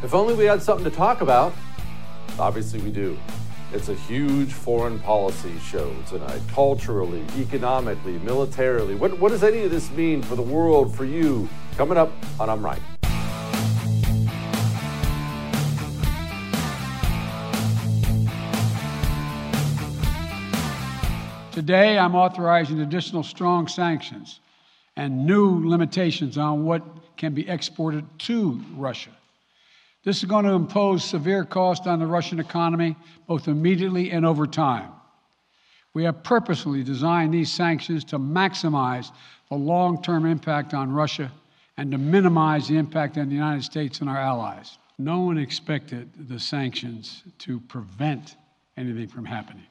If only we had something to talk about. Obviously, we do. It's a huge foreign policy show tonight, culturally, economically, militarily. What, what does any of this mean for the world, for you? Coming up on I'm Right. Today, I'm authorizing additional strong sanctions and new limitations on what can be exported to Russia. This is going to impose severe cost on the Russian economy, both immediately and over time. We have purposely designed these sanctions to maximize the long term impact on Russia and to minimize the impact on the United States and our allies. No one expected the sanctions to prevent anything from happening.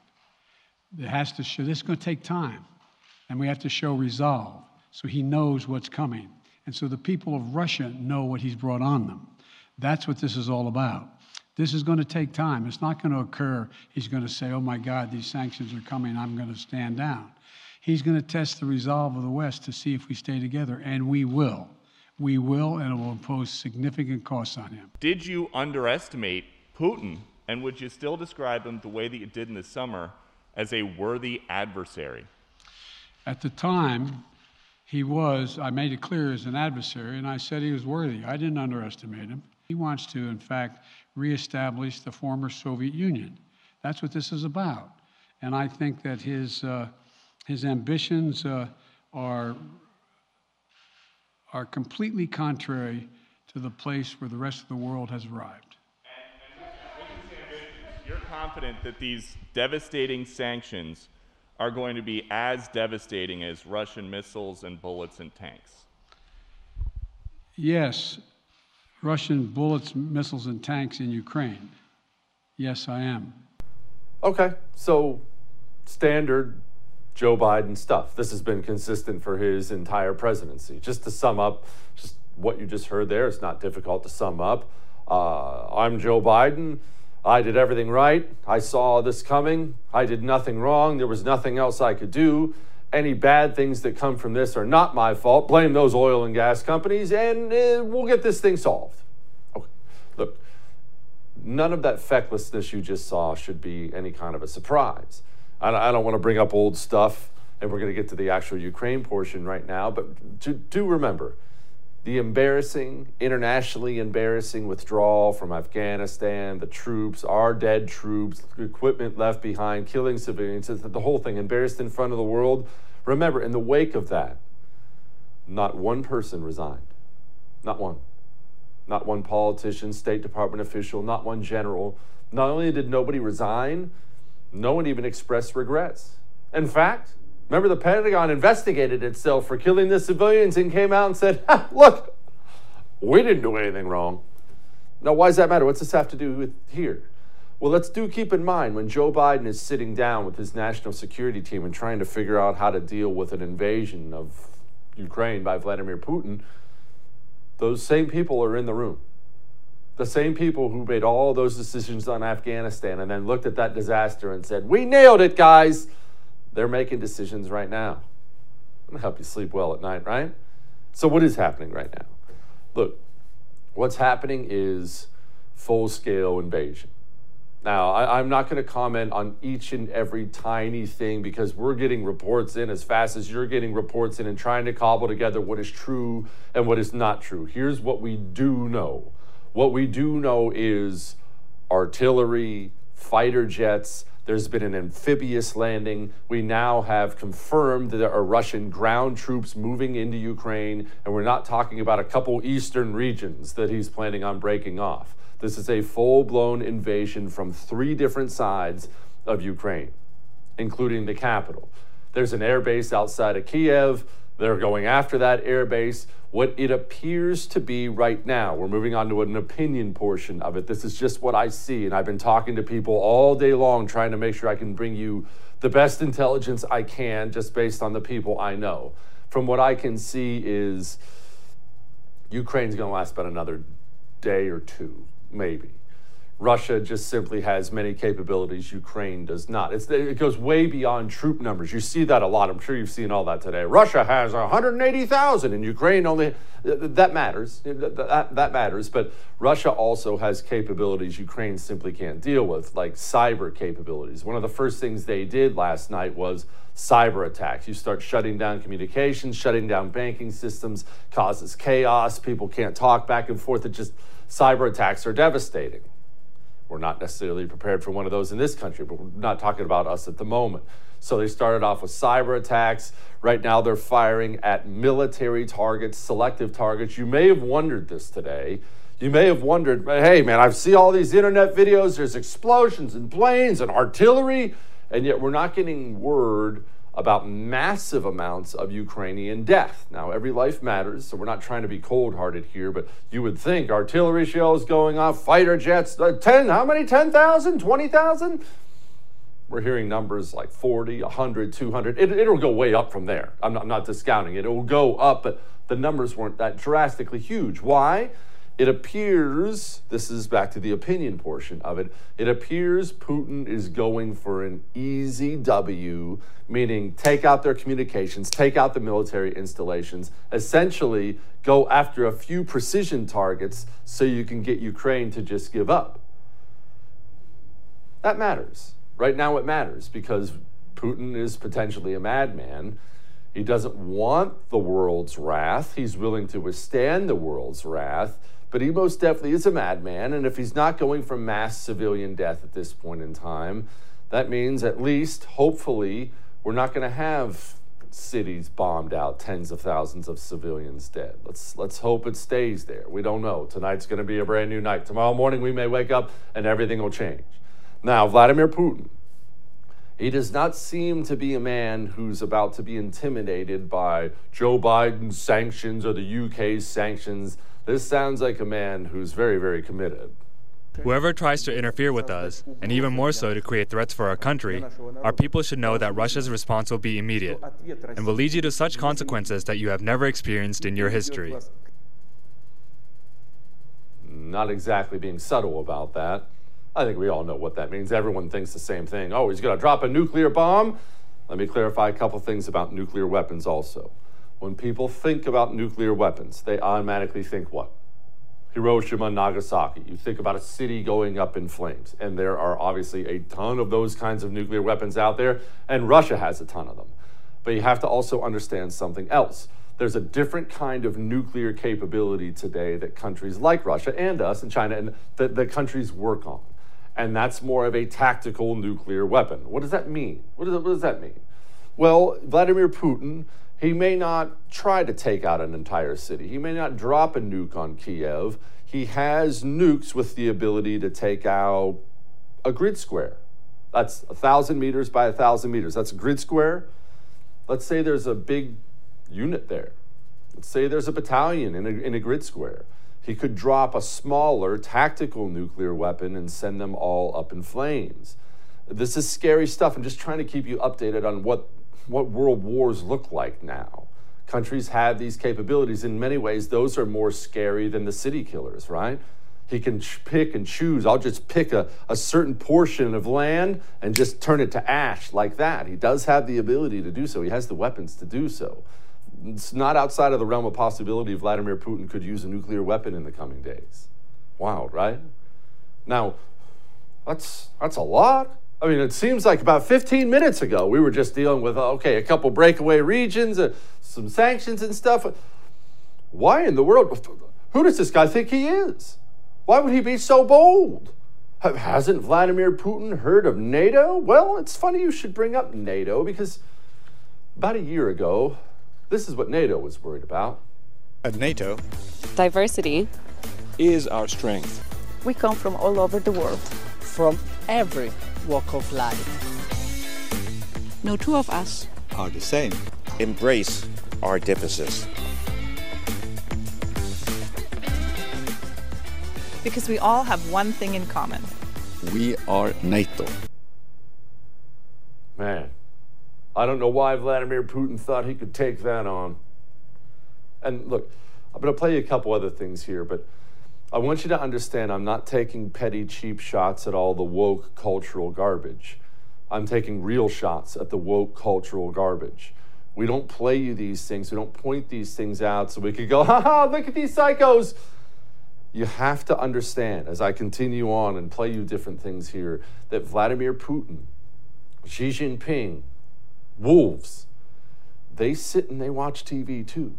It has to show, this is going to take time, and we have to show resolve so he knows what's coming. And so the people of Russia know what he's brought on them. That's what this is all about. This is going to take time. It's not going to occur. He's going to say, oh my God, these sanctions are coming. I'm going to stand down. He's going to test the resolve of the West to see if we stay together, and we will. We will, and it will impose significant costs on him. Did you underestimate Putin, and would you still describe him the way that you did in the summer as a worthy adversary? At the time, he was, I made it clear, as an adversary, and I said he was worthy. I didn't underestimate him. He wants to, in fact, reestablish the former Soviet Union. That's what this is about. And I think that his, uh, his ambitions uh, are, are completely contrary to the place where the rest of the world has arrived. You're confident that these devastating sanctions are going to be as devastating as Russian missiles and bullets and tanks? Yes, Russian bullets, missiles, and tanks in Ukraine. Yes, I am. Okay, so standard Joe Biden stuff. This has been consistent for his entire presidency. Just to sum up, just what you just heard there, it's not difficult to sum up. Uh, I'm Joe Biden. I did everything right. I saw this coming. I did nothing wrong. There was nothing else I could do. Any bad things that come from this are not my fault. Blame those oil and gas companies, and uh, we'll get this thing solved. Okay. Look, none of that fecklessness you just saw should be any kind of a surprise. I don't, I don't want to bring up old stuff, and we're going to get to the actual Ukraine portion right now, but do, do remember the embarrassing, internationally embarrassing withdrawal from Afghanistan, the troops, our dead troops, equipment left behind, killing civilians, the whole thing embarrassed in front of the world. Remember, in the wake of that, not one person resigned. Not one. Not one politician, State Department official, not one general. Not only did nobody resign, no one even expressed regrets. In fact, Remember, the Pentagon investigated itself for killing the civilians and came out and said, look, we didn't do anything wrong. Now, why does that matter? What's this have to do with here? Well, let's do keep in mind when Joe Biden is sitting down with his national security team and trying to figure out how to deal with an invasion of Ukraine by Vladimir Putin, those same people are in the room. The same people who made all those decisions on Afghanistan and then looked at that disaster and said, We nailed it, guys. They're making decisions right now. To help you sleep well at night, right? So, what is happening right now? Look, what's happening is full scale invasion. Now, I, am not going to comment on each and every tiny thing because we're getting reports in as fast as you're getting reports in and trying to cobble together what is true and what is not true. Here's what we do know what we do know is artillery, fighter jets, there's been an amphibious landing. We now have confirmed that there are Russian ground troops moving into Ukraine, and we're not talking about a couple eastern regions that he's planning on breaking off. This is a full blown invasion from three different sides of Ukraine, including the capital. There's an air base outside of Kiev. They're going after that air base what it appears to be right now. We're moving on to an opinion portion of it. This is just what I see. And I've been talking to people all day long trying to make sure I can bring you the best intelligence I can just based on the people I know. From what I can see is Ukraine's going to last about another day or two, maybe. Russia just simply has many capabilities Ukraine does not. It's, it goes way beyond troop numbers. You see that a lot. I'm sure you've seen all that today. Russia has 180,000 and Ukraine only. That matters. That, that matters. But Russia also has capabilities Ukraine simply can't deal with, like cyber capabilities. One of the first things they did last night was cyber attacks. You start shutting down communications, shutting down banking systems, causes chaos. People can't talk back and forth. It just cyber attacks are devastating. We're not necessarily prepared for one of those in this country, but we're not talking about us at the moment. So they started off with cyber attacks. Right now, they're firing at military targets, selective targets. You may have wondered this today. You may have wondered, hey, man, I see all these internet videos. There's explosions and planes and artillery, and yet we're not getting word about massive amounts of Ukrainian death. Now, every life matters, so we're not trying to be cold hearted here, but you would think artillery shells going off, fighter jets, uh, 10, how many? 10,000, 20,000? We're hearing numbers like 40, 100, 200. It, it'll go way up from there. I'm not, I'm not discounting it. It will go up, but the numbers weren't that drastically huge. Why? It appears, this is back to the opinion portion of it, it appears Putin is going for an easy W, meaning take out their communications, take out the military installations, essentially go after a few precision targets so you can get Ukraine to just give up. That matters. Right now, it matters because Putin is potentially a madman. He doesn't want the world's wrath. He's willing to withstand the world's wrath but he most definitely is a madman. And if he's not going for mass civilian death at this point in time, that means at least, hopefully, we're not going to have cities bombed out, tens of thousands of civilians dead. Let's let's hope it stays there. We don't know. Tonight's going to be a brand new night. Tomorrow morning we may wake up and everything will change. Now, Vladimir Putin, he does not seem to be a man who's about to be intimidated by Joe Biden's sanctions or the UK's sanctions this sounds like a man who's very, very committed. Whoever tries to interfere with us, and even more so to create threats for our country, our people should know that Russia's response will be immediate and will lead you to such consequences that you have never experienced in your history. Not exactly being subtle about that. I think we all know what that means. Everyone thinks the same thing. Oh, he's going to drop a nuclear bomb? Let me clarify a couple things about nuclear weapons also. When people think about nuclear weapons, they automatically think what? Hiroshima, Nagasaki. You think about a city going up in flames. And there are obviously a ton of those kinds of nuclear weapons out there, and Russia has a ton of them. But you have to also understand something else. There's a different kind of nuclear capability today that countries like Russia and us and China and the, the countries work on. And that's more of a tactical nuclear weapon. What does that mean? What does, what does that mean? Well, Vladimir Putin he may not try to take out an entire city. He may not drop a nuke on Kiev. He has nukes with the ability to take out a grid square. That's a thousand meters by a thousand meters. That's a grid square. Let's say there's a big unit there. Let's say there's a battalion in a, in a grid square. He could drop a smaller tactical nuclear weapon and send them all up in flames. This is scary stuff. I'm just trying to keep you updated on what what world wars look like now. Countries have these capabilities. In many ways, those are more scary than the city killers, right? He can pick and choose. I'll just pick a, a certain portion of land and just turn it to ash like that. He does have the ability to do so, he has the weapons to do so. It's not outside of the realm of possibility Vladimir Putin could use a nuclear weapon in the coming days. Wild, right? Now, that's, that's a lot. I mean, it seems like about 15 minutes ago, we were just dealing with, okay, a couple breakaway regions, uh, some sanctions and stuff. Why in the world? Who does this guy think he is? Why would he be so bold? Hasn't Vladimir Putin heard of NATO? Well, it's funny you should bring up NATO because about a year ago, this is what NATO was worried about. At NATO, diversity is our strength. We come from all over the world, from every walk of life. No two of us are the same. Embrace our differences. Because we all have one thing in common. We are NATO. Man, I don't know why Vladimir Putin thought he could take that on. And look, I'm going to play you a couple other things here, but I want you to understand I'm not taking petty, cheap shots at all the woke cultural garbage. I'm taking real shots at the woke cultural garbage. We don't play you these things, we don't point these things out so we could go, ha ha, look at these psychos. You have to understand, as I continue on and play you different things here, that Vladimir Putin, Xi Jinping, wolves, they sit and they watch TV too.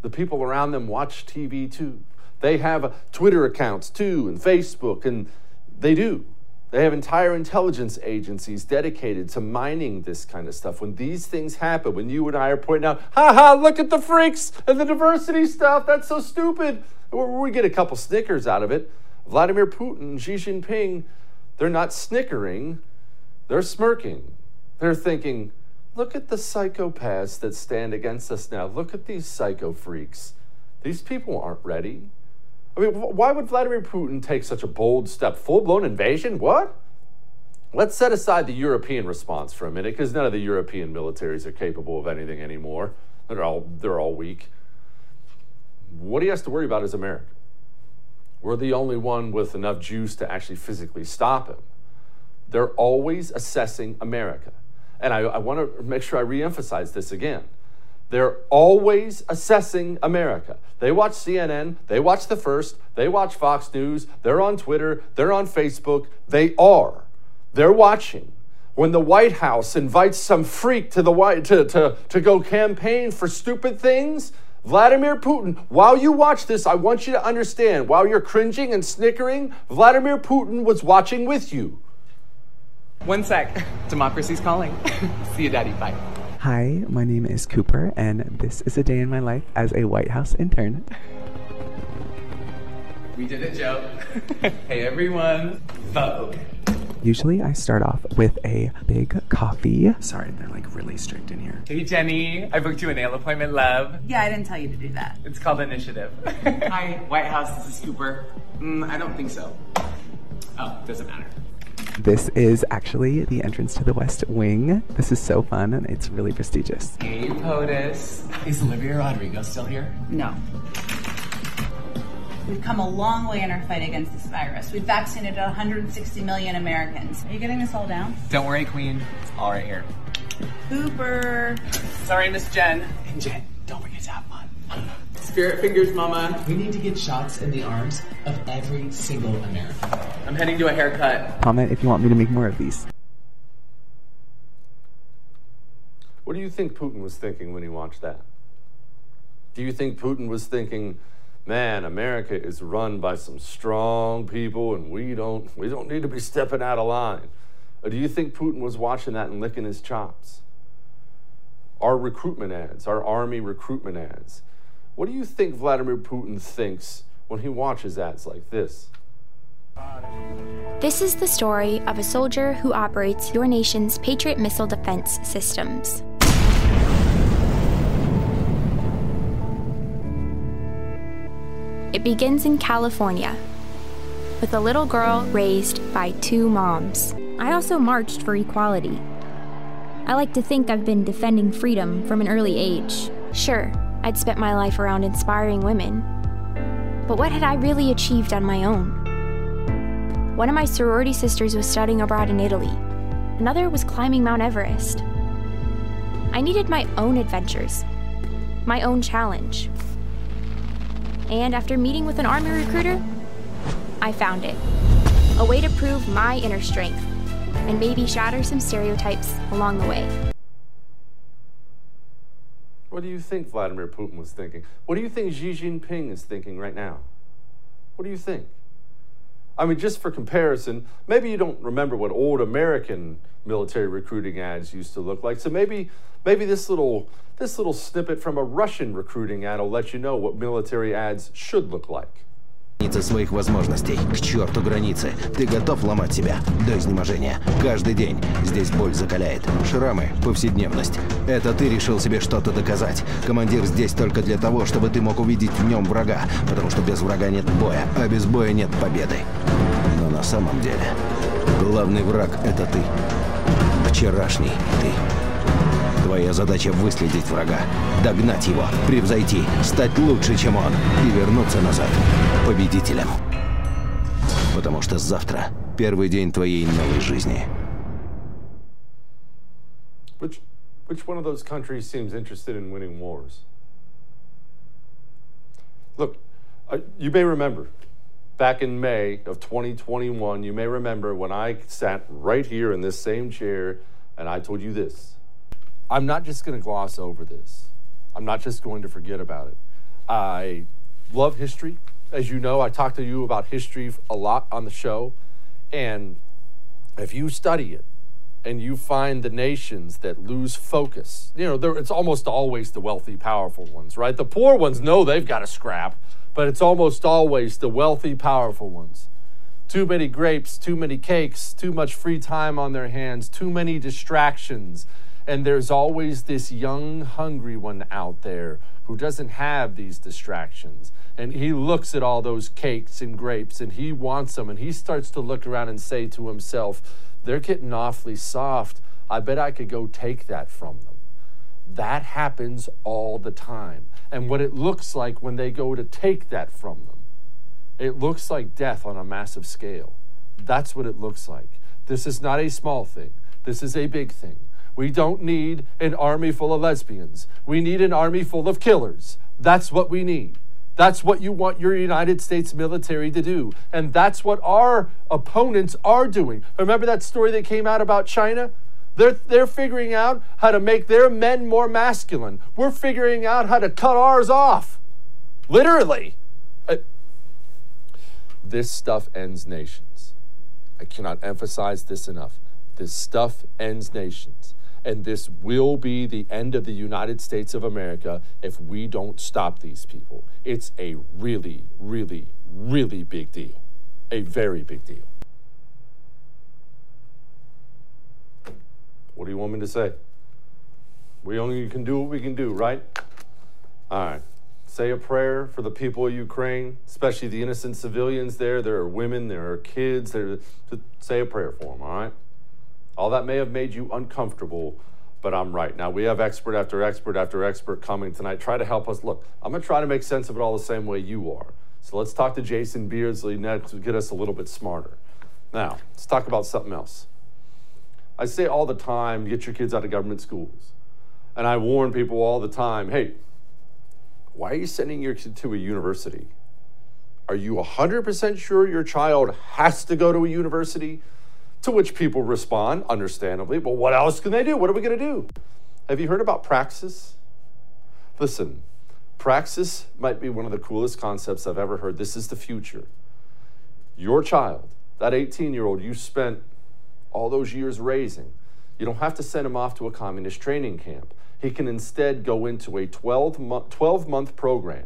The people around them watch TV too. They have Twitter accounts too, and Facebook, and they do. They have entire intelligence agencies dedicated to mining this kind of stuff. When these things happen, when you and I are pointing out, ha ha, look at the freaks and the diversity stuff, that's so stupid. We get a couple snickers out of it. Vladimir Putin Xi Jinping, they're not snickering, they're smirking. They're thinking, look at the psychopaths that stand against us now. Look at these psycho freaks. These people aren't ready. I mean, why would Vladimir Putin take such a bold step? Full blown invasion? What? Let's set aside the European response for a minute because none of the European militaries are capable of anything anymore. They're all, they're all weak. What he has to worry about is America. We're the only one with enough juice to actually physically stop him. They're always assessing America. And I, I want to make sure I reemphasize this again. They're always assessing America. They watch CNN, they watch The First, they watch Fox News, they're on Twitter, they're on Facebook. They are. They're watching. When the White House invites some freak to the White to, to, to go campaign for stupid things, Vladimir Putin, while you watch this, I want you to understand, while you're cringing and snickering, Vladimir Putin was watching with you. One sec. Democracy's calling. See you, Daddy. Bye. Hi, my name is Cooper, and this is a day in my life as a White House intern. We did it, Joe. hey, everyone. Vogue. Usually I start off with a big coffee. Sorry, they're like really strict in here. Hey, Jenny. I booked you a nail appointment, love. Yeah, I didn't tell you to do that. It's called Initiative. Hi, White House. This is Cooper. Mm, I don't think so. Oh, doesn't matter. This is actually the entrance to the West Wing. This is so fun and it's really prestigious. Hey, POTUS. Is Olivia Rodrigo still here? No. We've come a long way in our fight against this virus. We've vaccinated 160 million Americans. Are you getting this all down? Don't worry, Queen. It's all right here. Cooper. Sorry, Miss Jen. And Jen, don't forget to have fun. Spirit fingers, Mama. We need to get shots in the arms of every single American. I'm heading to a haircut. Comment if you want me to make more of these. What do you think Putin was thinking when he watched that? Do you think Putin was thinking, man, America is run by some strong people and we don't we don't need to be stepping out of line? Or do you think Putin was watching that and licking his chops? Our recruitment ads, our army recruitment ads. What do you think Vladimir Putin thinks when he watches ads like this? This is the story of a soldier who operates your nation's Patriot missile defense systems. It begins in California with a little girl raised by two moms. I also marched for equality. I like to think I've been defending freedom from an early age. Sure, I'd spent my life around inspiring women. But what had I really achieved on my own? One of my sorority sisters was studying abroad in Italy. Another was climbing Mount Everest. I needed my own adventures, my own challenge. And after meeting with an army recruiter, I found it. A way to prove my inner strength and maybe shatter some stereotypes along the way. What do you think Vladimir Putin was thinking? What do you think Xi Jinping is thinking right now? What do you think? I mean, just for comparison, maybe you don't remember what old American military recruiting ads used to look like. So maybe maybe this little this little snippet from a Russian recruiting ad will let you know what military ads should look like. Своих возможностей. К черту границы. Ты готов ломать себя до изнеможения. Каждый день здесь боль закаляет. Шрамы – повседневность. Это ты решил себе что-то доказать. Командир здесь только для того, чтобы ты мог увидеть в нем врага. Потому что без врага нет боя, а без боя нет победы. Но на самом деле, главный враг – это ты. Вчерашний ты. Твоя задача выследить врага, догнать его, превзойти, стать лучше, чем он и вернуться назад. победителем. Потому что завтра первый день твоей новой жизни. Which, which one of those countries seems interested in winning wars? Look, uh, you may remember back in May of 2021, you may remember when I sat right here in this same chair and I told you this. I'm not just going to gloss over this. I'm not just going to forget about it. I love history. As you know, I talk to you about history a lot on the show. And if you study it and you find the nations that lose focus, you know, it's almost always the wealthy, powerful ones, right? The poor ones know they've got to scrap, but it's almost always the wealthy, powerful ones. Too many grapes, too many cakes, too much free time on their hands, too many distractions. And there's always this young, hungry one out there who doesn't have these distractions. And he looks at all those cakes and grapes and he wants them. And he starts to look around and say to himself, they're getting awfully soft. I bet I could go take that from them. That happens all the time. And what it looks like when they go to take that from them, it looks like death on a massive scale. That's what it looks like. This is not a small thing, this is a big thing. We don't need an army full of lesbians. We need an army full of killers. That's what we need. That's what you want your United States military to do. And that's what our opponents are doing. Remember that story that came out about China? They're, they're figuring out how to make their men more masculine. We're figuring out how to cut ours off. Literally. Uh, this stuff ends nations. I cannot emphasize this enough. This stuff ends nations and this will be the end of the United States of America if we don't stop these people. It's a really, really, really big deal. A very big deal. What do you want me to say? We only can do what we can do, right? All right. Say a prayer for the people of Ukraine, especially the innocent civilians there. There are women, there are kids. There, say a prayer for them, all right? All that may have made you uncomfortable, but I'm right. Now, we have expert after expert after expert coming tonight. Try to help us. Look, I'm going to try to make sense of it all the same way you are. So let's talk to Jason Beardsley next to get us a little bit smarter. Now, let's talk about something else. I say all the time get your kids out of government schools. And I warn people all the time hey, why are you sending your kid to a university? Are you 100% sure your child has to go to a university? To which people respond, understandably, well, what else can they do? What are we going to do? Have you heard about Praxis? Listen, Praxis might be one of the coolest concepts I've ever heard. This is the future. Your child, that 18 year old you spent all those years raising, you don't have to send him off to a communist training camp. He can instead go into a 12 month, 12 month program.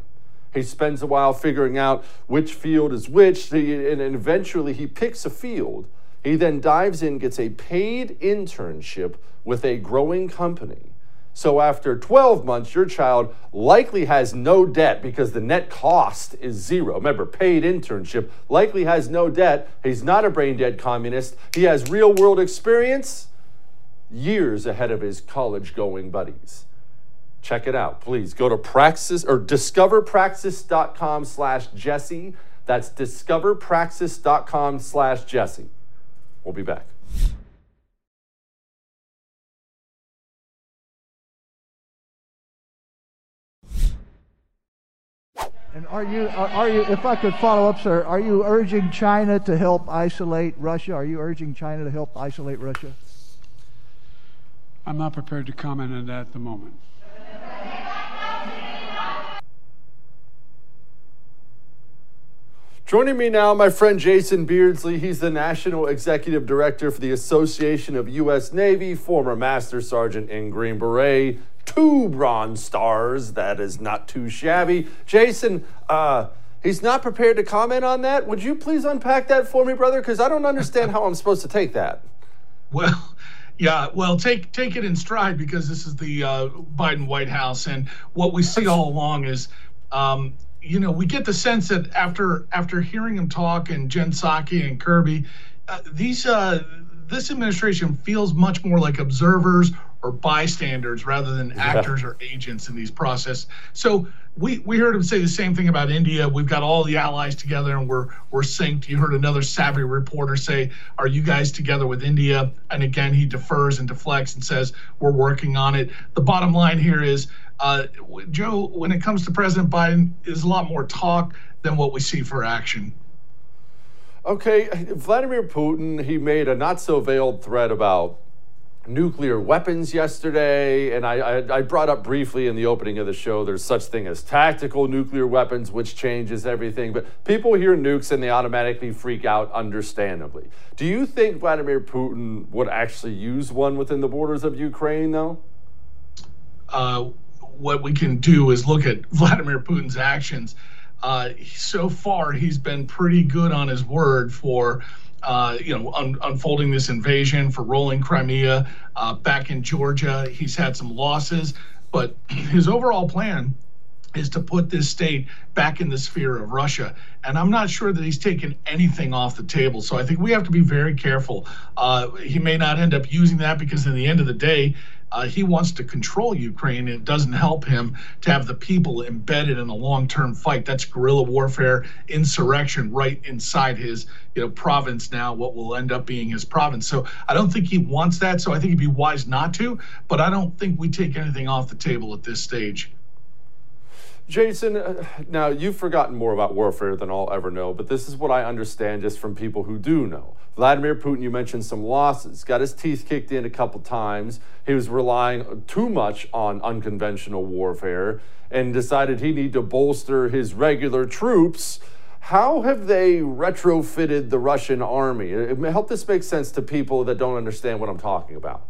He spends a while figuring out which field is which, and eventually he picks a field he then dives in, gets a paid internship with a growing company. So after 12 months, your child likely has no debt because the net cost is zero. Remember, paid internship likely has no debt. He's not a brain dead communist. He has real world experience years ahead of his college going buddies. Check it out, please. Go to Praxis or discoverpraxis.com slash Jesse. That's discoverpraxis.com slash Jesse. We'll be back. And are you, are, are, you, if I could follow up, sir, are you urging China to help isolate Russia? Are you urging China to help isolate Russia? I'm not prepared to comment on that at the moment. Joining me now, my friend Jason Beardsley. He's the National Executive Director for the Association of U.S. Navy, former Master Sergeant in Green Beret, two Bronze Stars. That is not too shabby. Jason, uh, he's not prepared to comment on that. Would you please unpack that for me, brother? Because I don't understand how I'm supposed to take that. Well, yeah, well, take take it in stride because this is the uh, Biden White House, and what we see all along is um, you know, we get the sense that after after hearing him talk and Jen Psaki and Kirby, uh, these uh, this administration feels much more like observers or bystanders rather than yeah. actors or agents in these process. So we, we heard him say the same thing about India. We've got all the allies together and we're we're synced. You heard another savvy reporter say, "Are you guys together with India?" And again, he defers and deflects and says, "We're working on it." The bottom line here is, uh, Joe, when it comes to President Biden, is a lot more talk than what we see for action. Okay, Vladimir Putin, he made a not so veiled threat about nuclear weapons yesterday, and I, I, I, brought up briefly in the opening of the show there's such thing as tactical nuclear weapons, which changes everything. But people hear nukes and they automatically freak out, understandably. Do you think Vladimir Putin would actually use one within the borders of Ukraine, though? Uh, what we can do is look at Vladimir Putin's actions. Uh, so far, he's been pretty good on his word for uh, you know, un- unfolding this invasion, for rolling Crimea uh, back in Georgia. He's had some losses, but his overall plan is to put this state back in the sphere of Russia. And I'm not sure that he's taken anything off the table. So I think we have to be very careful. Uh, he may not end up using that because, in the end of the day, uh, he wants to control Ukraine, it doesn't help him to have the people embedded in a long-term fight. That's guerrilla warfare, insurrection, right inside his you know province now. What will end up being his province. So I don't think he wants that. So I think he'd be wise not to. But I don't think we take anything off the table at this stage. Jason, uh, now you've forgotten more about warfare than I'll ever know, but this is what I understand just from people who do know. Vladimir Putin, you mentioned some losses, got his teeth kicked in a couple times. He was relying too much on unconventional warfare and decided he needed to bolster his regular troops. How have they retrofitted the Russian army? Help this make sense to people that don't understand what I'm talking about.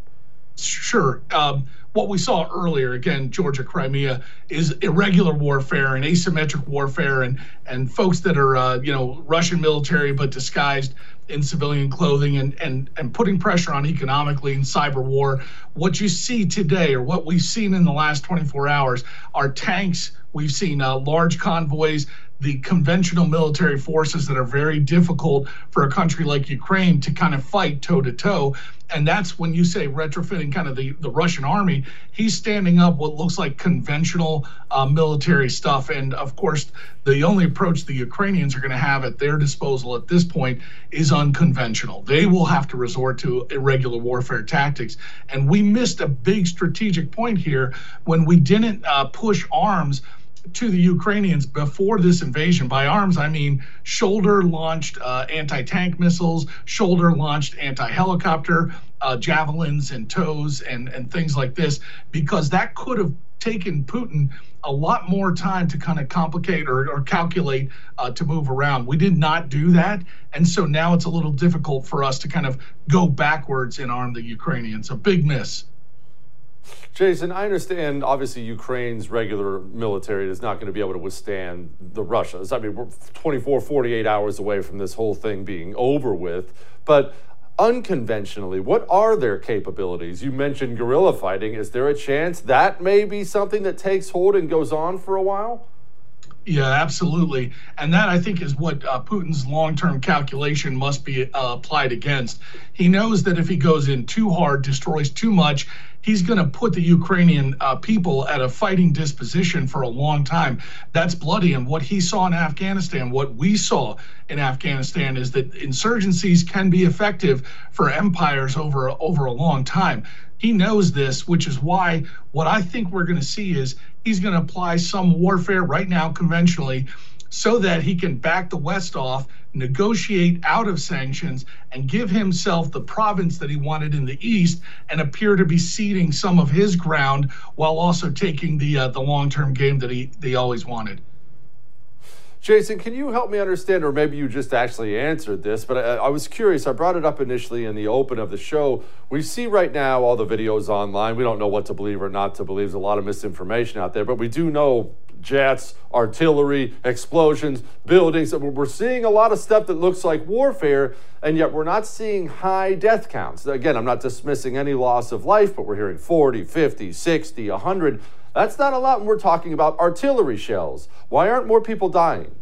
Sure. Um, what we saw earlier, again, Georgia, Crimea, is irregular warfare and asymmetric warfare, and and folks that are uh, you know Russian military but disguised in civilian clothing, and and and putting pressure on economically in cyber war. What you see today, or what we've seen in the last 24 hours, are tanks. We've seen uh, large convoys the conventional military forces that are very difficult for a country like Ukraine to kind of fight toe to toe. And that's when you say retrofitting kind of the, the Russian army, he's standing up what looks like conventional uh, military stuff. And of course, the only approach the Ukrainians are going to have at their disposal at this point is unconventional. They will have to resort to irregular warfare tactics. And we missed a big strategic point here when we didn't uh, push arms to the Ukrainians before this invasion. By arms, I mean shoulder launched uh, anti tank missiles, shoulder launched anti helicopter uh, javelins and tows and, and things like this, because that could have taken Putin a lot more time to kind of complicate or, or calculate uh, to move around. We did not do that. And so now it's a little difficult for us to kind of go backwards and arm the Ukrainians. A big miss. Jason, I understand obviously Ukraine's regular military is not going to be able to withstand the Russians. I mean, we're 24, 48 hours away from this whole thing being over with. But unconventionally, what are their capabilities? You mentioned guerrilla fighting. Is there a chance that may be something that takes hold and goes on for a while? Yeah, absolutely. And that I think is what uh, Putin's long term calculation must be uh, applied against. He knows that if he goes in too hard, destroys too much, he's going to put the Ukrainian uh, people at a fighting disposition for a long time. That's bloody. And what he saw in Afghanistan, what we saw in Afghanistan, is that insurgencies can be effective for empires over over a long time. He knows this, which is why what I think we're going to see is he's going to apply some warfare right now conventionally so that he can back the West off, negotiate out of sanctions, and give himself the province that he wanted in the East, and appear to be ceding some of his ground while also taking the uh, the long term game that he they always wanted. Jason, can you help me understand, or maybe you just actually answered this, but I, I, was curious. I brought it up initially in the open of the show. We see right now all the videos online. We don't know what to believe or not to believe. There's a lot of misinformation out there, but we do know jets, artillery, explosions, buildings. We're seeing a lot of stuff that looks like warfare, and yet we're not seeing high death counts. Again, I'm not dismissing any loss of life, but we're hearing 40, 50, 60, 100. That's not a lot when we're talking about artillery shells. Why aren't more people dying?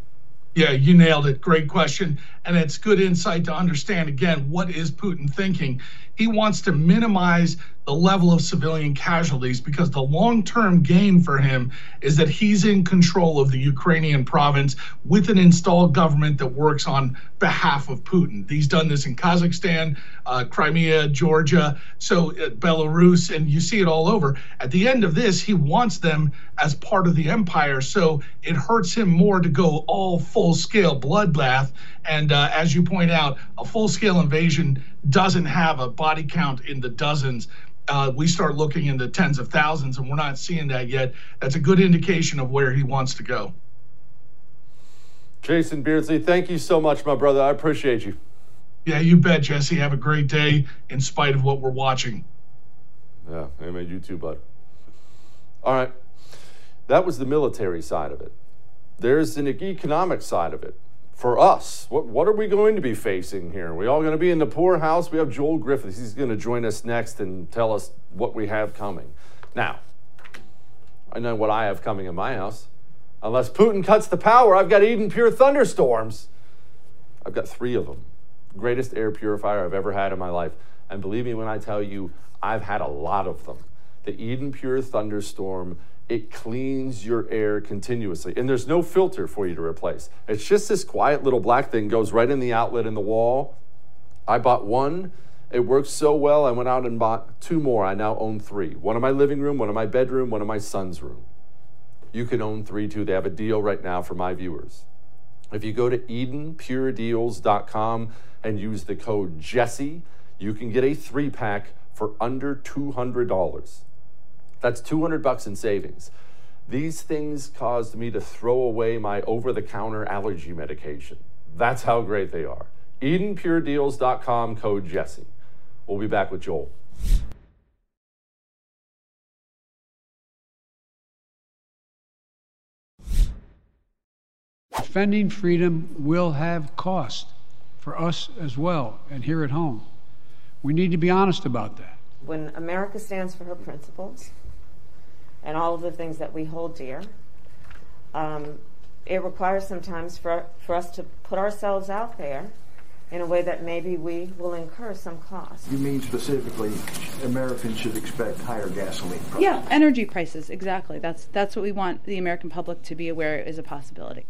Yeah, you nailed it. Great question. And it's good insight to understand again what is Putin thinking? He wants to minimize the level of civilian casualties because the long term gain for him is that he's in control of the Ukrainian province with an installed government that works on behalf of Putin. He's done this in Kazakhstan, uh, Crimea, Georgia, so uh, Belarus, and you see it all over. At the end of this, he wants them as part of the empire, so it hurts him more to go all full scale bloodbath. And uh, as you point out, a full scale invasion doesn't have a body count in the dozens uh, we start looking in the tens of thousands, and we're not seeing that yet. That's a good indication of where he wants to go. Jason Beardsley, thank you so much, my brother. I appreciate you. Yeah, you bet, Jesse. Have a great day in spite of what we're watching. Yeah, amen. You too, bud. All right. That was the military side of it. There's an economic side of it for us. What, what are we going to be facing here? Are we all going to be in the poorhouse? We have Joel Griffiths. He's going to join us next and tell us what we have coming. Now, I know what I have coming in my house. Unless Putin cuts the power, I've got Eden Pure thunderstorms. I've got three of them. Greatest air purifier I've ever had in my life. And believe me when I tell you, I've had a lot of them. The Eden Pure thunderstorm it cleans your air continuously. And there's no filter for you to replace. It's just this quiet little black thing goes right in the outlet in the wall. I bought one. It works so well. I went out and bought two more. I now own three. One in my living room, one in my bedroom, one in my son's room. You can own three too. They have a deal right now for my viewers. If you go to EdenPureDeals.com and use the code Jesse, you can get a three pack for under $200. That's 200 bucks in savings. These things caused me to throw away my over the counter allergy medication. That's how great they are. EdenPureDeals.com code Jesse. We'll be back with Joel. Defending freedom will have cost for us as well and here at home. We need to be honest about that. When America stands for her principles, and all of the things that we hold dear. Um, it requires sometimes for, for us to put ourselves out there in a way that maybe we will incur some cost. You mean specifically Americans should expect higher gasoline prices? Yeah, energy prices, exactly. That's that's what we want the American public to be aware is a possibility.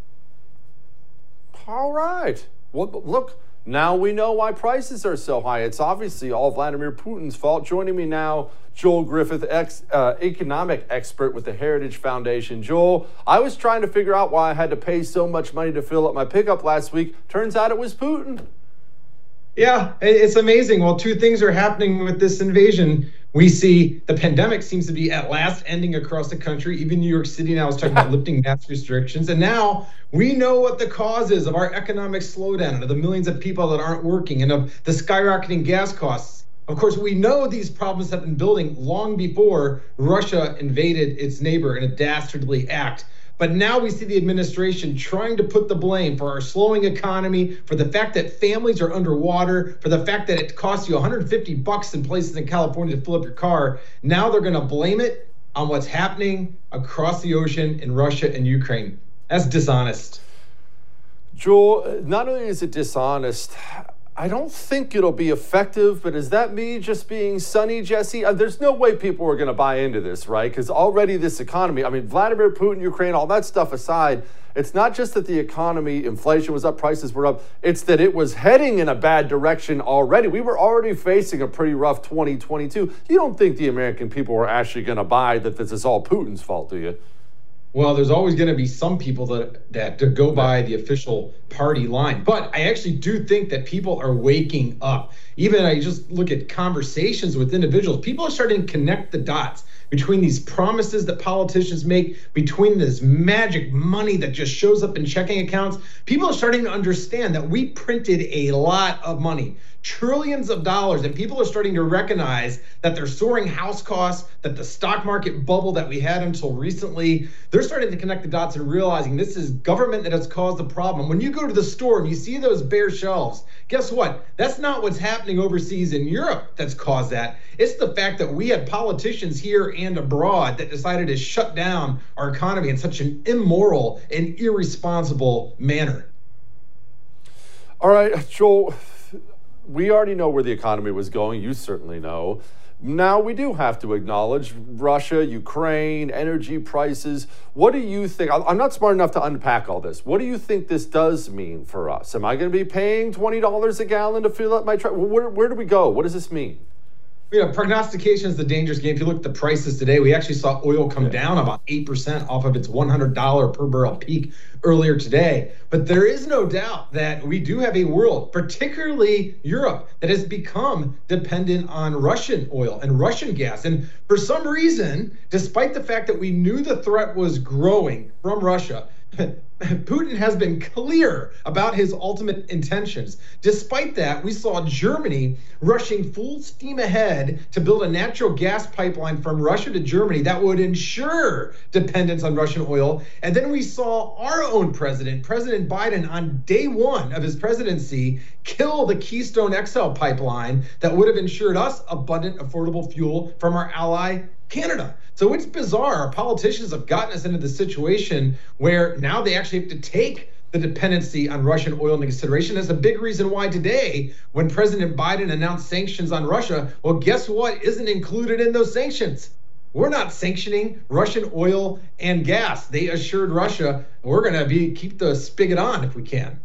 All right. Well, look, now we know why prices are so high. It's obviously all Vladimir Putin's fault. Joining me now, Joel Griffith, ex, uh, economic expert with the Heritage Foundation. Joel, I was trying to figure out why I had to pay so much money to fill up my pickup last week. Turns out it was Putin. Yeah, it's amazing. Well, two things are happening with this invasion. We see the pandemic seems to be at last ending across the country. Even New York City now is talking about lifting mask restrictions. And now we know what the cause is of our economic slowdown and of the millions of people that aren't working and of the skyrocketing gas costs. Of course, we know these problems have been building long before Russia invaded its neighbor in a dastardly act. But now we see the administration trying to put the blame for our slowing economy, for the fact that families are underwater, for the fact that it costs you 150 bucks in places in California to fill up your car. Now they're going to blame it on what's happening across the ocean in Russia and Ukraine. That's dishonest. Joel, not only is it dishonest, I don't think it'll be effective, but is that me just being sunny, Jesse? Uh, there's no way people are going to buy into this, right? Because already this economy, I mean, Vladimir Putin, Ukraine, all that stuff aside, it's not just that the economy, inflation was up, prices were up, it's that it was heading in a bad direction already. We were already facing a pretty rough 2022. You don't think the American people are actually going to buy that this is all Putin's fault, do you? Well, there's always going to be some people that that to go by the official party line. But I actually do think that people are waking up. Even I just look at conversations with individuals. People are starting to connect the dots between these promises that politicians make, between this magic money that just shows up in checking accounts. People are starting to understand that we printed a lot of money trillions of dollars, and people are starting to recognize that they're soaring house costs, that the stock market bubble that we had until recently, they're starting to connect the dots and realizing this is government that has caused the problem. When you go to the store and you see those bare shelves, guess what? That's not what's happening overseas in Europe that's caused that. It's the fact that we had politicians here and abroad that decided to shut down our economy in such an immoral and irresponsible manner. All right, Joel, we already know where the economy was going. You certainly know. Now we do have to acknowledge Russia, Ukraine, energy prices. What do you think? I'm not smart enough to unpack all this. What do you think this does mean for us? Am I going to be paying $20 a gallon to fill up my truck? Where, where do we go? What does this mean? You know, prognostication is the dangerous game. If you look at the prices today, we actually saw oil come down about 8% off of its $100 per barrel peak earlier today. But there is no doubt that we do have a world, particularly Europe, that has become dependent on Russian oil and Russian gas. And for some reason, despite the fact that we knew the threat was growing from Russia, Putin has been clear about his ultimate intentions. Despite that, we saw Germany rushing full steam ahead to build a natural gas pipeline from Russia to Germany that would ensure dependence on Russian oil. And then we saw our own president, President Biden, on day one of his presidency, kill the Keystone XL pipeline that would have ensured us abundant, affordable fuel from our ally, Canada. So it's bizarre. Our politicians have gotten us into the situation where now they actually have to take the dependency on Russian oil into consideration. That's a big reason why today, when President Biden announced sanctions on Russia, well, guess what isn't included in those sanctions? We're not sanctioning Russian oil and gas. They assured Russia we're going to be keep the spigot on if we can.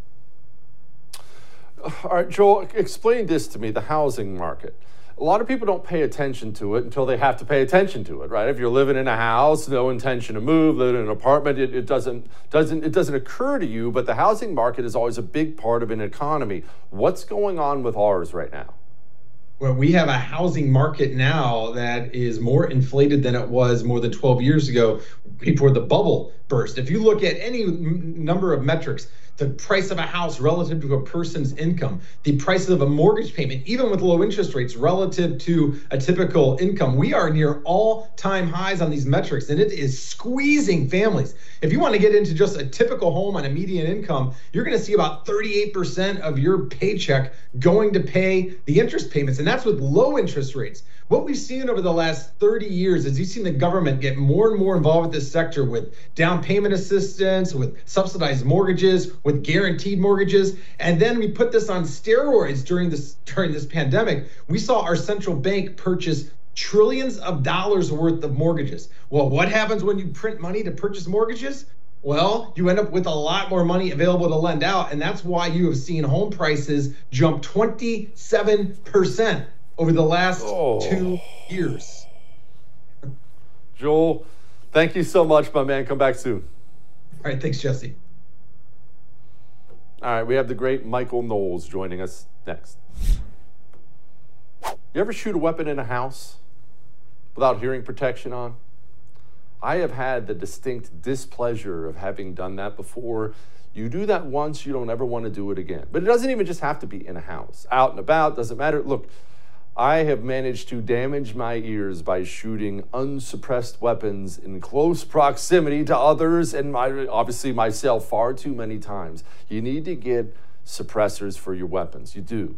All right, Joel, explain this to me the housing market a lot of people don't pay attention to it until they have to pay attention to it, right? If you're living in a house, no intention to move, living in an apartment, it, it, doesn't doesn't it doesn't occur to you. But the housing market is always a big part of an economy. What's going on with ours right now? Well, we have a housing market now that is more inflated than it was more than 12 years ago before the bubble burst. If you look at any number of metrics, the price of a house relative to a person's income, the prices of a mortgage payment, even with low interest rates relative to a typical income. We are near all time highs on these metrics, and it is squeezing families. If you want to get into just a typical home on a median income, you're going to see about 38% of your paycheck going to pay the interest payments, and that's with low interest rates. What we've seen over the last 30 years is you've seen the government get more and more involved with this sector with down payment assistance, with subsidized mortgages, with guaranteed mortgages. And then we put this on steroids during this during this pandemic. We saw our central bank purchase trillions of dollars worth of mortgages. Well, what happens when you print money to purchase mortgages? Well, you end up with a lot more money available to lend out. And that's why you have seen home prices jump 27% over the last oh. two years. Joel, thank you so much, my man. Come back soon. All right, thanks, Jesse. All right, we have the great Michael Knowles joining us next. You ever shoot a weapon in a house without hearing protection on? I have had the distinct displeasure of having done that before. You do that once, you don't ever want to do it again. But it doesn't even just have to be in a house. Out and about, doesn't matter. Look, I have managed to damage my ears by shooting unsuppressed weapons in close proximity to others and my, obviously myself far too many times. You need to get suppressors for your weapons. You do.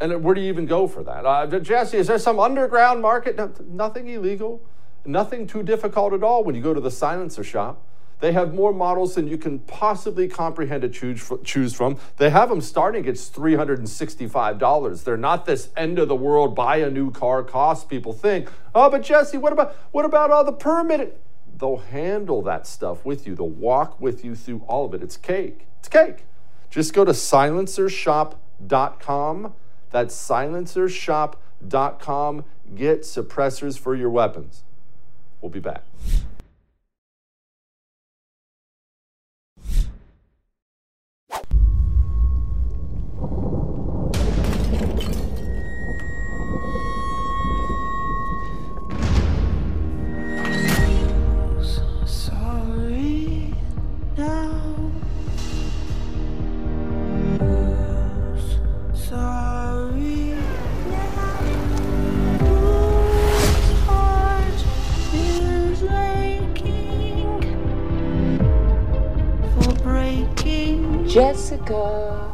And where do you even go for that? Uh, Jesse, is there some underground market? No, nothing illegal, nothing too difficult at all when you go to the silencer shop. They have more models than you can possibly comprehend to choose, choose from. They have them starting at $365. They're not this end of the world buy a new car cost people think. Oh, but Jesse, what about what about all the permit? They'll handle that stuff with you. They'll walk with you through all of it. It's cake. It's cake. Just go to silencershop.com. That's silencershop.com. Get suppressors for your weapons. We'll be back. 哦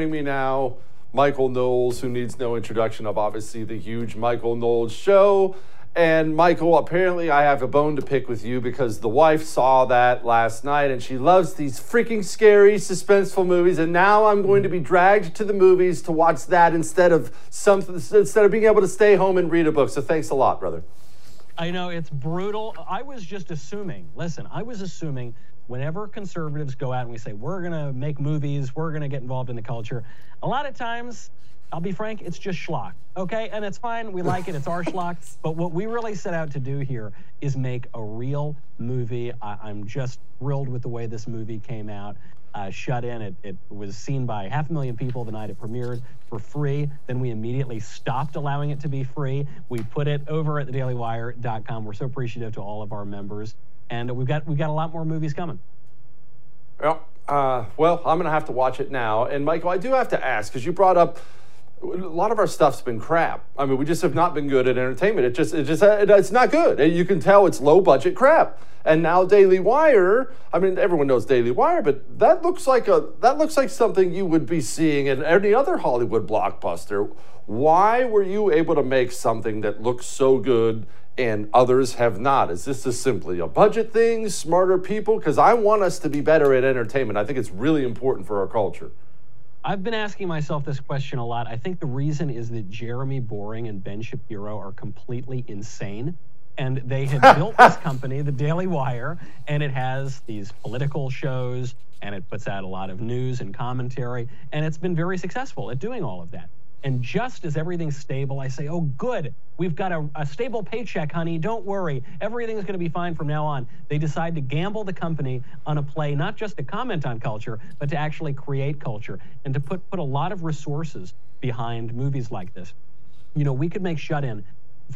Joining me now, Michael Knowles, who needs no introduction of obviously the huge Michael Knowles show. And Michael, apparently I have a bone to pick with you because the wife saw that last night and she loves these freaking scary, suspenseful movies. And now I'm going to be dragged to the movies to watch that instead of something instead of being able to stay home and read a book. So thanks a lot, brother. I know it's brutal. I was just assuming. Listen, I was assuming whenever conservatives go out and we say we're going to make movies, we're going to get involved in the culture, a lot of times, I'll be frank, it's just schlock. Okay, and it's fine. We like it. It's our schlock. But what we really set out to do here is make a real movie. I, I'm just thrilled with the way this movie came out. Uh, shut in. It, it was seen by half a million people the night it premiered for free. Then we immediately stopped allowing it to be free. We put it over at thedailywire.com. We're so appreciative to all of our members, and we've got we've got a lot more movies coming. Well, uh, well, I'm going to have to watch it now. And Michael, I do have to ask because you brought up a lot of our stuff's been crap. I mean, we just have not been good at entertainment. It just, it just, it's not good. You can tell it's low budget crap. And now Daily Wire. I mean, everyone knows Daily Wire, but that looks like a that looks like something you would be seeing in any other Hollywood blockbuster. Why were you able to make something that looks so good and others have not? Is this just simply a budget thing, smarter people? Because I want us to be better at entertainment. I think it's really important for our culture. I've been asking myself this question a lot. I think the reason is that Jeremy Boring and Ben Shapiro are completely insane. And they have built this company, the Daily Wire, and it has these political shows and it puts out a lot of news and commentary. And it's been very successful at doing all of that. And just as everything's stable, I say, oh, good, we've got a, a stable paycheck, honey. Don't worry. Everything's going to be fine from now on. They decide to gamble the company on a play, not just to comment on culture, but to actually create culture and to put, put a lot of resources behind movies like this. You know, we could make Shut In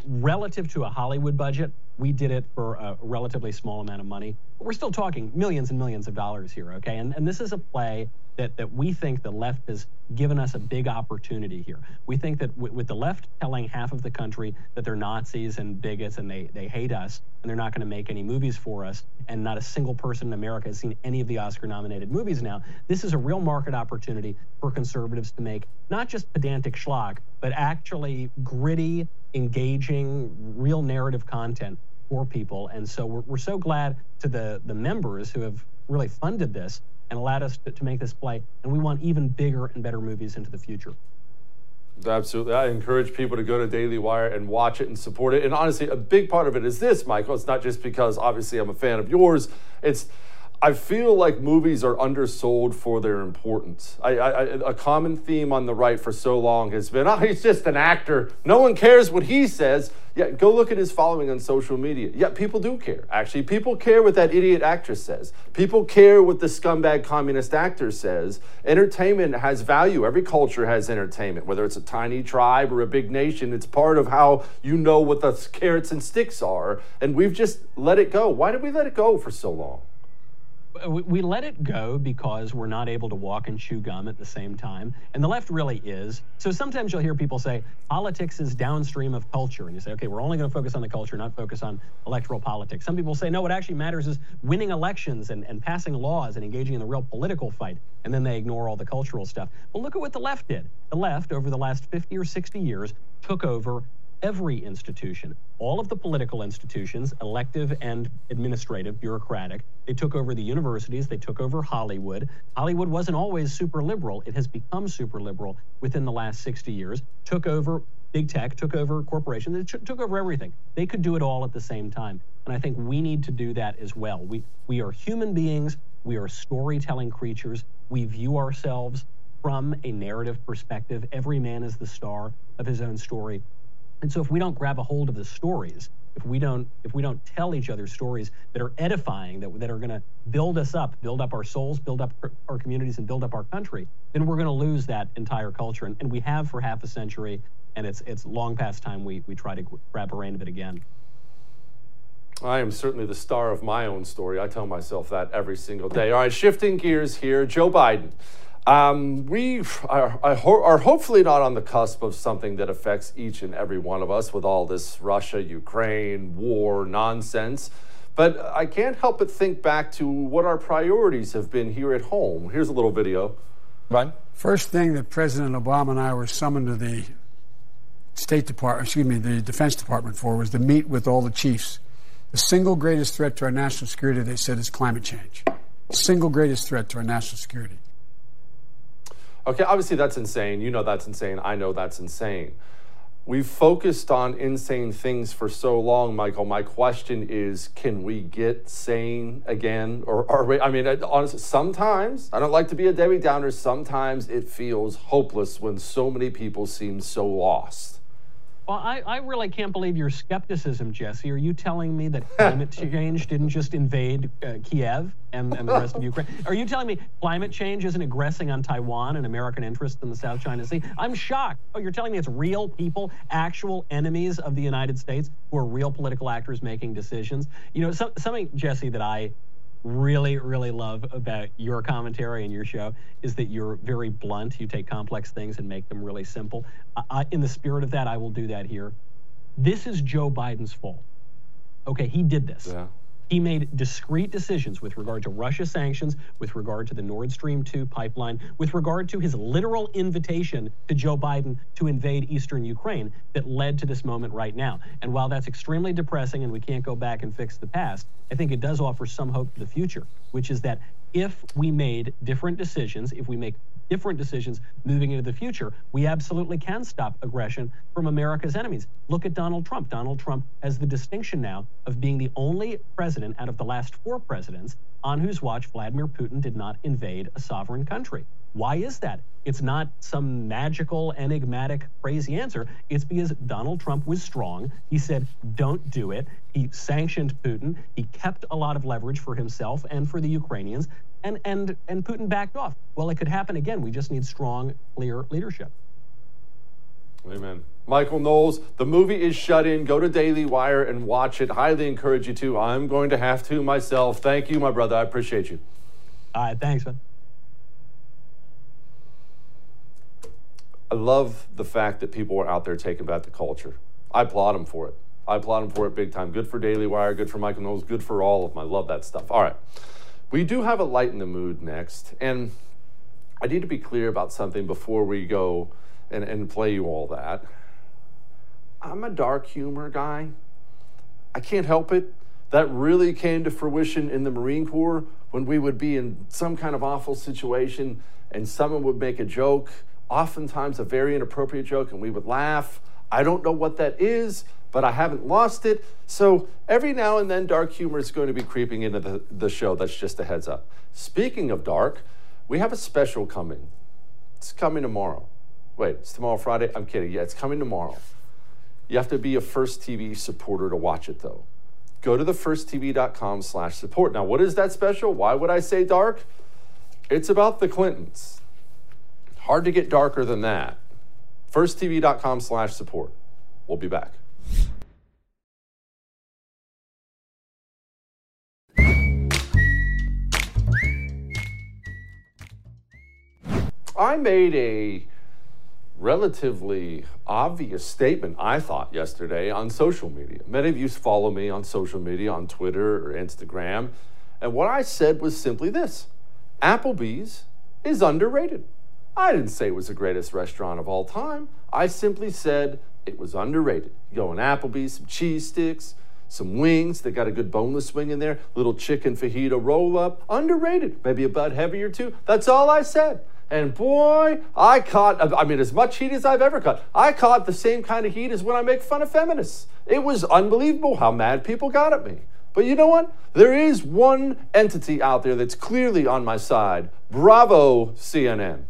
relative to a Hollywood budget, we did it for a relatively small amount of money. But we're still talking millions and millions of dollars here, okay? And, and this is a play that, that we think the left has given us a big opportunity here. We think that with the left telling half of the country that they're Nazis and bigots and they, they hate us and they're not going to make any movies for us, and not a single person in America has seen any of the Oscar nominated movies now, this is a real market opportunity for conservatives to make not just pedantic schlock, but actually gritty, engaging, real narrative content for people. And so we're, we're so glad to the, the members who have really funded this and allowed us to, to make this play. And we want even bigger and better movies into the future. Absolutely. I encourage people to go to Daily Wire and watch it and support it. And honestly, a big part of it is this, Michael. It's not just because obviously I'm a fan of yours. It's I feel like movies are undersold for their importance. I, I, a common theme on the right for so long has been, oh, he's just an actor. No one cares what he says. Yeah, go look at his following on social media. Yeah, people do care. Actually, people care what that idiot actress says. People care what the scumbag communist actor says. Entertainment has value. Every culture has entertainment, whether it's a tiny tribe or a big nation. It's part of how you know what the carrots and sticks are. And we've just let it go. Why did we let it go for so long? We let it go because we're not able to walk and chew gum at the same time. And the left really is. So sometimes you'll hear people say politics is downstream of culture. And you say, okay, we're only going to focus on the culture, not focus on electoral politics. Some people say, no, what actually matters is winning elections and, and passing laws and engaging in the real political fight. And then they ignore all the cultural stuff. Well, look at what the left did. The left, over the last 50 or 60 years, took over every institution, all of the political institutions, elective and administrative, bureaucratic. They took over the universities, they took over Hollywood. Hollywood wasn't always super liberal, it has become super liberal within the last 60 years, took over big tech, took over corporations, it took over everything. They could do it all at the same time. And I think we need to do that as well. We, we are human beings We are storytelling creatures. We view ourselves from a narrative perspective. Every man is the star of his own story. And so if we don't grab a hold of the stories, if we don't if we don't tell each other stories that are edifying that, that are going to build us up build up our souls build up our communities and build up our country then we're going to lose that entire culture and, and we have for half a century and it's it's long past time we we try to grab a rein of it again I am certainly the star of my own story. I tell myself that every single day. All right, shifting gears here. Joe Biden. Um, we are, are, hopefully not on the cusp of something that affects each and every one of us with all this Russia, Ukraine, war nonsense. But I can't help but think back to what our priorities have been here at home. Here's a little video. Right. First thing that President Obama and I were summoned to the State Department, excuse me, the Defense Department for was to meet with all the chiefs. The single greatest threat to our national security, they said, is climate change. Single greatest threat to our national security. Okay, obviously that's insane. You know that's insane. I know that's insane. We've focused on insane things for so long, Michael. My question is can we get sane again? Or are we? I mean, honestly, sometimes, I don't like to be a Debbie Downer, sometimes it feels hopeless when so many people seem so lost. Well, I, I really can't believe your skepticism, Jesse. Are you telling me that climate change didn't just invade uh, Kiev and, and the rest of Ukraine? Are you telling me climate change isn't aggressing on Taiwan and American interests in the South China Sea? I'm shocked. Oh, you're telling me it's real people, actual enemies of the United States who are real political actors making decisions? You know, so, something, Jesse, that I really, really love about your commentary and your show is that you're very blunt. You take complex things and make them really simple. I, in the spirit of that, I will do that here. This is Joe Biden's fault. Okay, he did this. Yeah. He made discrete decisions with regard to Russia sanctions, with regard to the Nord Stream 2 pipeline, with regard to his literal invitation to Joe Biden to invade eastern Ukraine that led to this moment right now. And while that's extremely depressing and we can't go back and fix the past, I think it does offer some hope for the future, which is that if we made different decisions, if we make different decisions moving into the future, we absolutely can stop aggression from America's enemies. Look at Donald Trump. Donald Trump has the distinction now of being the only president out of the last four presidents on whose watch Vladimir Putin did not invade a sovereign country. Why is that? It's not some magical, enigmatic, crazy answer. It's because Donald Trump was strong. He said, don't do it. He sanctioned Putin. He kept a lot of leverage for himself and for the Ukrainians and and and Putin backed off. Well, it could happen again. We just need strong, clear leadership. Amen. Michael Knowles, the movie is shut in. Go to Daily Wire and watch it. Highly encourage you to. I'm going to have to myself. Thank you, my brother. I appreciate you. All right, thanks, man. I love the fact that people are out there taking back the culture. I applaud them for it. I applaud them for it big time. Good for Daily Wire, good for Michael Knowles, good for all of them. I love that stuff. All right. We do have a light in the mood next, and I need to be clear about something before we go and, and play you all that. I'm a dark humor guy. I can't help it. That really came to fruition in the Marine Corps when we would be in some kind of awful situation and someone would make a joke, oftentimes a very inappropriate joke, and we would laugh. I don't know what that is, but I haven't lost it. So every now and then, dark humor is going to be creeping into the, the show. That's just a heads up. Speaking of dark, we have a special coming. It's coming tomorrow. Wait, it's tomorrow Friday? I'm kidding. Yeah, it's coming tomorrow. You have to be a First TV supporter to watch it, though. Go to thefirsttv.com slash support. Now, what is that special? Why would I say dark? It's about the Clintons. Hard to get darker than that. Firsttv.com slash support. We'll be back. I made a relatively obvious statement, I thought, yesterday on social media. Many of you follow me on social media, on Twitter or Instagram. And what I said was simply this Applebee's is underrated. I didn't say it was the greatest restaurant of all time. I simply said it was underrated. You go in Applebee's, some cheese sticks, some wings. They got a good boneless wing in there, little chicken fajita roll up. Underrated. Maybe a bud heavy or two. That's all I said. And boy, I caught, I mean, as much heat as I've ever caught. I caught the same kind of heat as when I make fun of feminists. It was unbelievable how mad people got at me. But you know what? There is one entity out there that's clearly on my side. Bravo, CNN.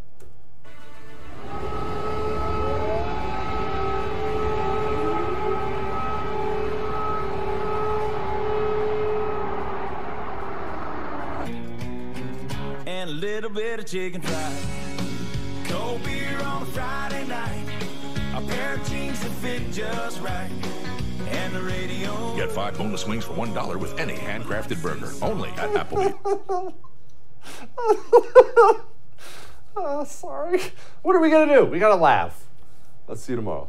Little bit of chicken fried. Cold beer on a Friday night. A pair of jeans that fit just right. And the radio. Get five bonus wings for $1 with any handcrafted burger. Only at Applebee's. oh, sorry. What are we going to do? We got to laugh. Let's see you tomorrow.